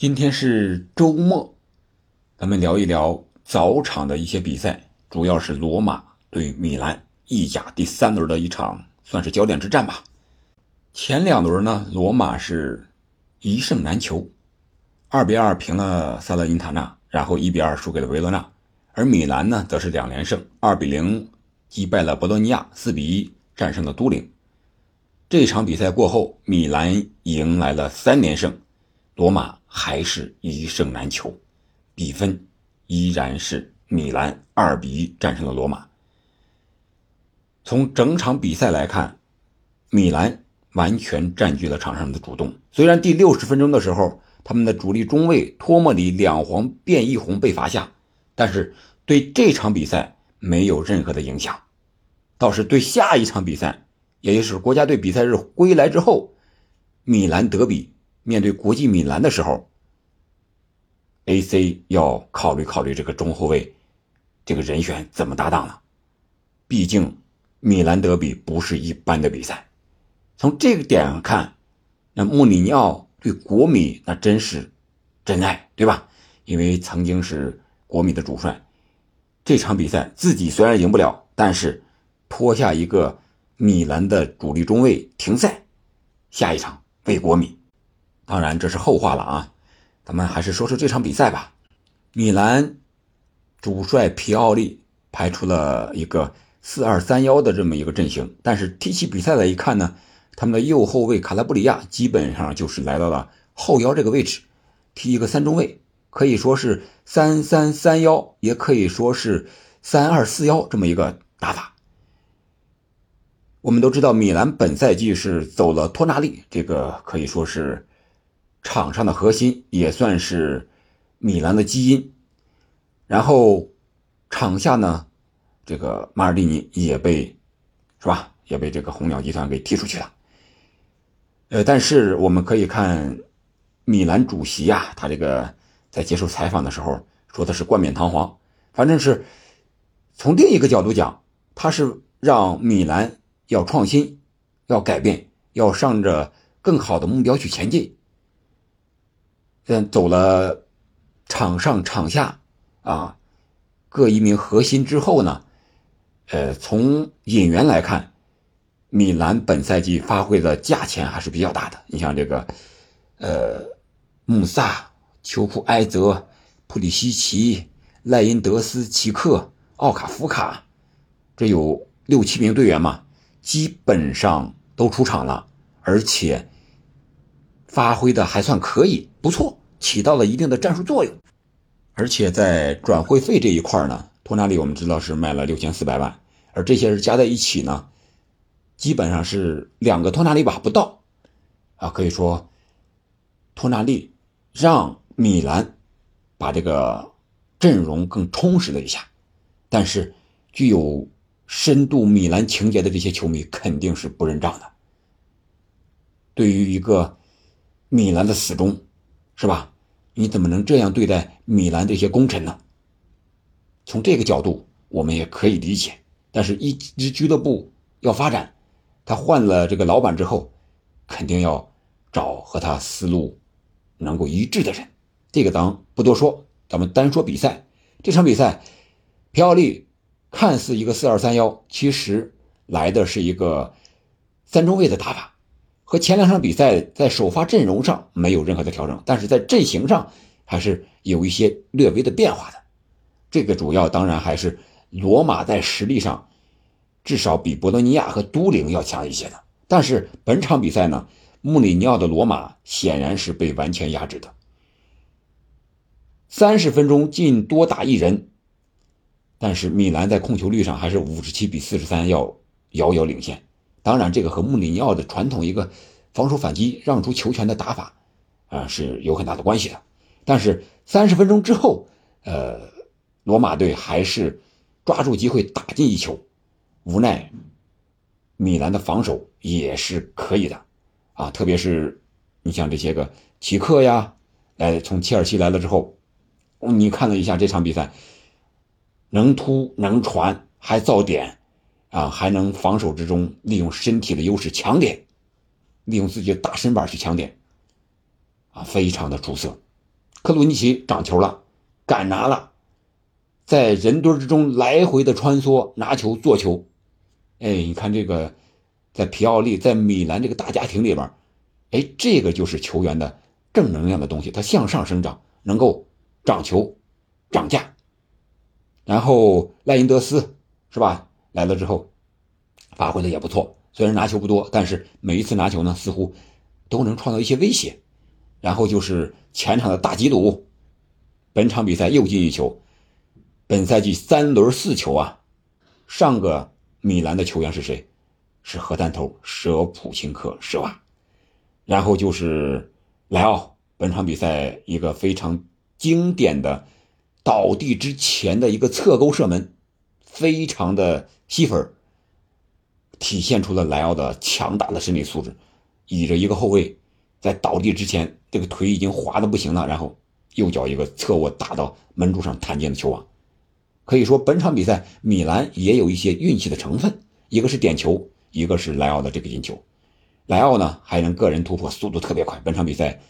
今天是周末，咱们聊一聊早场的一些比赛，主要是罗马对米兰意甲第三轮的一场，算是焦点之战吧。前两轮呢，罗马是一胜难求，二比二平了萨勒因塔纳，然后一比二输给了维罗纳，而米兰呢，则是两连胜，二比零击败了博洛尼亚，四比一战胜了都灵。这场比赛过后，米兰迎来了三连胜，罗马还是一胜难求，比分依然是米兰二比一战胜了罗马。从整场比赛来看，米兰完全占据了场上的主动。虽然第六十分钟的时候，他们的主力中卫托莫里两黄变一红被罚下，但是对这场比赛没有任何的影响，倒是对下一场比赛。也就是国家队比赛日归来之后，米兰德比面对国际米兰的时候，AC 要考虑考虑这个中后卫这个人选怎么搭档了。毕竟米兰德比不是一般的比赛。从这个点上看，那穆里尼奥对国米那真是真爱，对吧？因为曾经是国米的主帅，这场比赛自己虽然赢不了，但是拖下一个。米兰的主力中卫停赛，下一场为国米。当然这是后话了啊，咱们还是说说这场比赛吧。米兰主帅皮奥利排出了一个四二三幺的这么一个阵型，但是踢起比赛来一看呢，他们的右后卫卡拉布里亚基本上就是来到了后腰这个位置，踢一个三中卫，可以说是三三三幺，也可以说是三二四幺这么一个打法。我们都知道，米兰本赛季是走了托纳利，这个可以说是场上的核心，也算是米兰的基因。然后场下呢，这个马尔蒂尼也被是吧，也被这个红鸟集团给踢出去了。呃，但是我们可以看米兰主席啊，他这个在接受采访的时候说的是冠冕堂皇，反正是从另一个角度讲，他是让米兰。要创新，要改变，要向着更好的目标去前进。嗯，走了场上场下啊，各一名核心之后呢，呃，从引援来看，米兰本赛季发挥的价钱还是比较大的。你像这个，呃，穆萨、丘库埃泽、普里西奇、赖因德斯、奇克、奥卡夫卡，这有六七名队员嘛。基本上都出场了，而且发挥的还算可以，不错，起到了一定的战术作用。而且在转会费这一块呢，托纳利我们知道是卖了六千四百万，而这些是加在一起呢，基本上是两个托纳利吧不到，啊，可以说托纳利让米兰把这个阵容更充实了一下，但是具有。深度米兰情节的这些球迷肯定是不认账的。对于一个米兰的死忠，是吧？你怎么能这样对待米兰这些功臣呢？从这个角度，我们也可以理解。但是，一支俱乐部要发展，他换了这个老板之后，肯定要找和他思路能够一致的人。这个咱不多说，咱们单说比赛。这场比赛，皮奥利。看似一个四二三幺，其实来的是一个三中卫的打法，和前两场比赛在首发阵容上没有任何的调整，但是在阵型上还是有一些略微的变化的。这个主要当然还是罗马在实力上至少比博洛尼亚和都灵要强一些的。但是本场比赛呢，穆里尼奥的罗马显然是被完全压制的，三十分钟进多打一人。但是米兰在控球率上还是五十七比四十三要遥遥领先。当然，这个和穆里尼奥的传统一个防守反击、让出球权的打法啊是有很大的关系的。但是三十分钟之后，呃，罗马队还是抓住机会打进一球。无奈米兰的防守也是可以的啊，特别是你像这些个奇克呀，来从切尔西来了之后，你看了一下这场比赛。能突能传还造点，啊，还能防守之中利用身体的优势抢点，利用自己的大身板去抢点，啊，非常的出色。克鲁尼奇掌球了，敢拿了，在人堆之中来回的穿梭，拿球做球。哎，你看这个，在皮奥利在米兰这个大家庭里边，哎，这个就是球员的正能量的东西，它向上生长，能够长球、涨价。然后赖因德斯是吧？来了之后，发挥的也不错，虽然拿球不多，但是每一次拿球呢，似乎都能创造一些威胁。然后就是前场的大吉鲁，本场比赛又进一球，本赛季三轮四球啊！上个米兰的球员是谁？是核弹头舍普琴科舍瓦。然后就是莱奥，本场比赛一个非常经典的倒地之前的一个侧勾射门，非常的吸粉，体现出了莱奥的强大的身体素质，倚着一个后卫。在倒地之前，这个腿已经滑的不行了，然后右脚一个侧卧打到门柱上弹进了球网。可以说本场比赛米兰也有一些运气的成分，一个是点球，一个是莱奥的这个进球。莱奥呢还能个人突破，速度特别快。本场比赛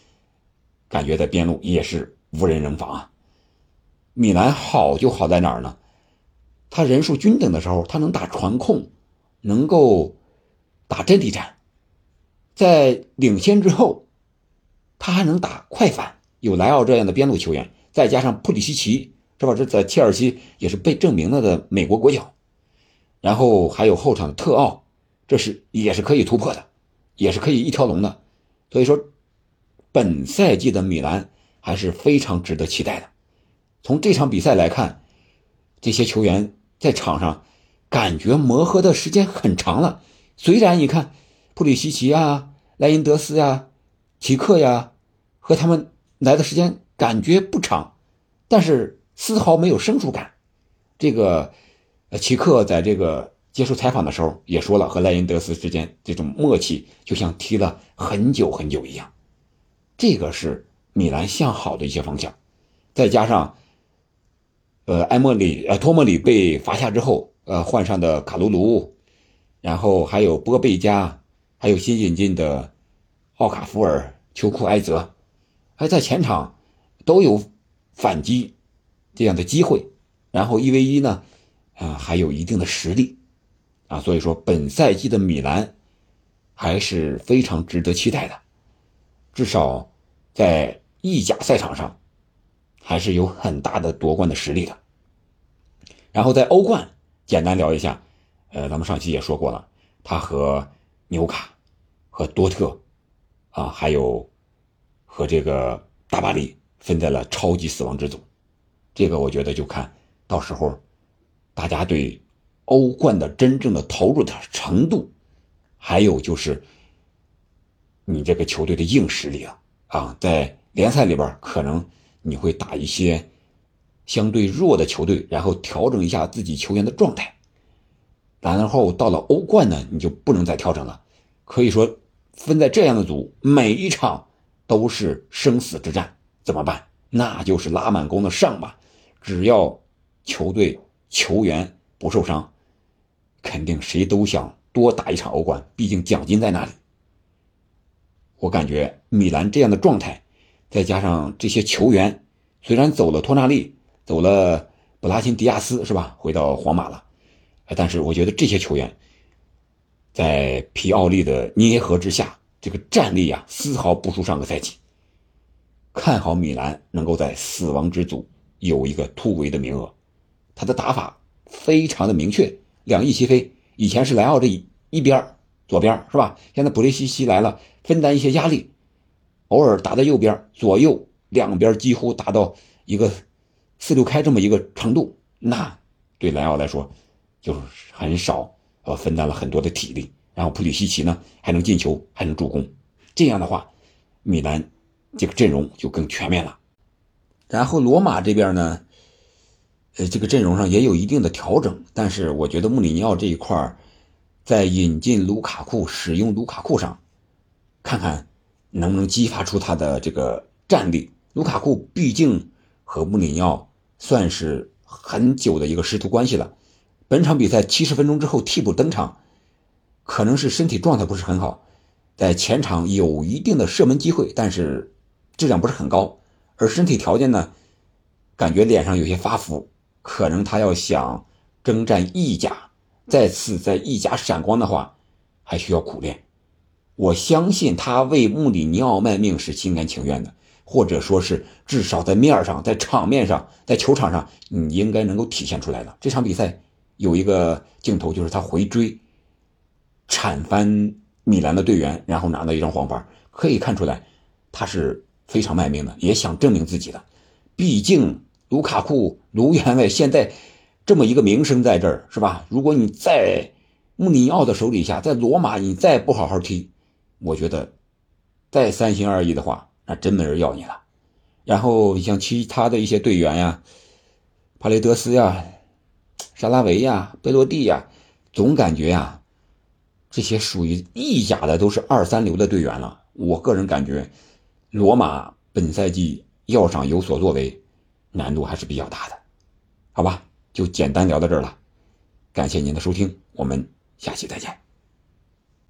感觉在边路也是无人能防啊。米兰好就好在哪儿呢？他人数均等的时候，他能打传控，能够打阵地战。在领先之后，他还能打快反，有莱奥这样的边路球员，再加上普里西奇，是吧？这在切尔西也是被证明了的美国国脚，然后还有后场特奥，这是也是可以突破的，也是可以一条龙的。所以说，本赛季的米兰还是非常值得期待的。从这场比赛来看，这些球员在场上感觉磨合的时间很长了，虽然你看。普里西奇啊，莱因德斯呀，齐克呀，和他们来的时间感觉不长，但是丝毫没有生疏感。这个，呃，齐克在这个接受采访的时候也说了，和莱因德斯之间这种默契就像踢了很久很久一样。这个是米兰向好的一些方向，再加上，呃，埃莫里呃托莫里被罚下之后，呃换上的卡卢卢，然后还有波贝加。还有新引进的奥卡福尔、丘库埃泽，还在前场都有反击这样的机会。然后一 v 一呢，啊，还有一定的实力啊，所以说本赛季的米兰还是非常值得期待的，至少在意甲赛场上还是有很大的夺冠的实力的。然后在欧冠简单聊一下，呃，咱们上期也说过了，他和。纽卡和多特啊，还有和这个大巴黎分在了超级死亡之组。这个我觉得就看到时候大家对欧冠的真正的投入的程度，还有就是你这个球队的硬实力啊啊，在联赛里边可能你会打一些相对弱的球队，然后调整一下自己球员的状态。然后到了欧冠呢，你就不能再调整了。可以说，分在这样的组，每一场都是生死之战，怎么办？那就是拉满弓的上吧。只要球队球员不受伤，肯定谁都想多打一场欧冠，毕竟奖金在那里。我感觉米兰这样的状态，再加上这些球员，虽然走了托纳利，走了布拉辛迪亚斯，是吧？回到皇马了，但是我觉得这些球员。在皮奥利的捏合之下，这个战力啊丝毫不输上个赛季。看好米兰能够在死亡之组有一个突围的名额。他的打法非常的明确，两翼齐飞。以前是莱奥这一一边左边是吧？现在普雷西西来了，分担一些压力，偶尔打在右边，左右两边几乎达到一个四六开这么一个程度。那对莱奥来说就是很少。呃，分担了很多的体力，然后普里西奇呢还能进球，还能助攻，这样的话，米兰这个阵容就更全面了。然后罗马这边呢，呃，这个阵容上也有一定的调整，但是我觉得穆里尼奥这一块在引进卢卡库、使用卢卡库上，看看能不能激发出他的这个战力。卢卡库毕竟和穆里尼奥算是很久的一个师徒关系了。本场比赛七十分钟之后替补登场，可能是身体状态不是很好，在前场有一定的射门机会，但是质量不是很高。而身体条件呢，感觉脸上有些发福，可能他要想征战意甲，再次在意甲闪光的话，还需要苦练。我相信他为穆里尼奥卖命是心甘情愿的，或者说是至少在面上、在场面上、在球场上，你应该能够体现出来的。这场比赛有一个镜头，就是他回追，铲翻米兰的队员，然后拿到一张黄牌，可以看出来他是非常卖命的，也想证明自己的。毕竟卢卡库、卢员外现在这么一个名声在这儿，是吧？如果你在穆里尼奥的手底下，在罗马你再不好好踢。我觉得，再三心二意的话，那真没人要你了。然后像其他的一些队员呀，帕雷德斯呀、沙拉维呀、贝洛蒂呀，总感觉呀，这些属于意甲的都是二三流的队员了。我个人感觉，罗马本赛季要想有所作为，难度还是比较大的。好吧，就简单聊到这儿了。感谢您的收听，我们下期再见。